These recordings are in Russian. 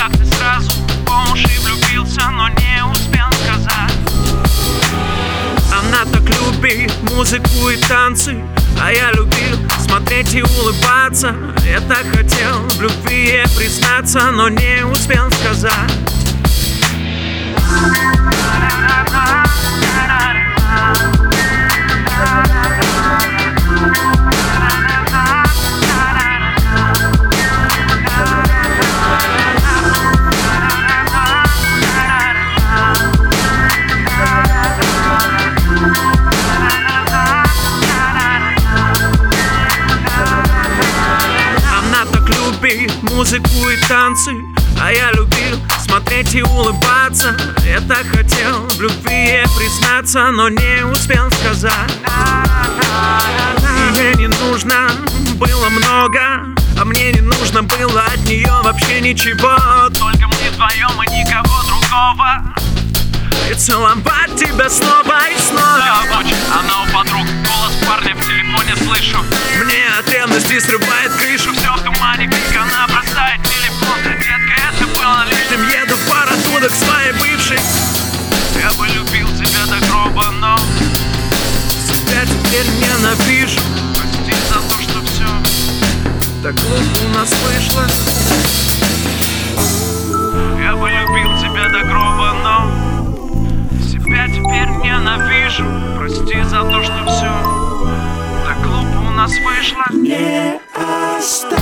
как сразу по влюбился, но не успел сказать. Она так любит музыку и танцы, а я любил смотреть и улыбаться. Я так хотел в любви признаться, но не успел сказать. Музыку и танцы А я любил смотреть и улыбаться. Я так хотел в любви признаться Но не успел сказать. Ей не нужно было много А мне не нужно было от нее вообще ничего. Только мы вдвоем и никого другого. И целовать тебя снова и снова. Она у подруг, голос парня в телефоне слышу. Мне от ревности срывает крышу Так глупо у нас вышло. Я бы любил тебя до гроба, но Себя теперь ненавижу. Прости за то, что все Так глупо у нас вышло. Не осталось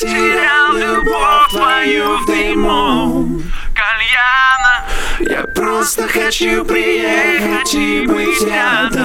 потерял любовь твою в дыму Кальяна Я просто хочу приехать и быть рядом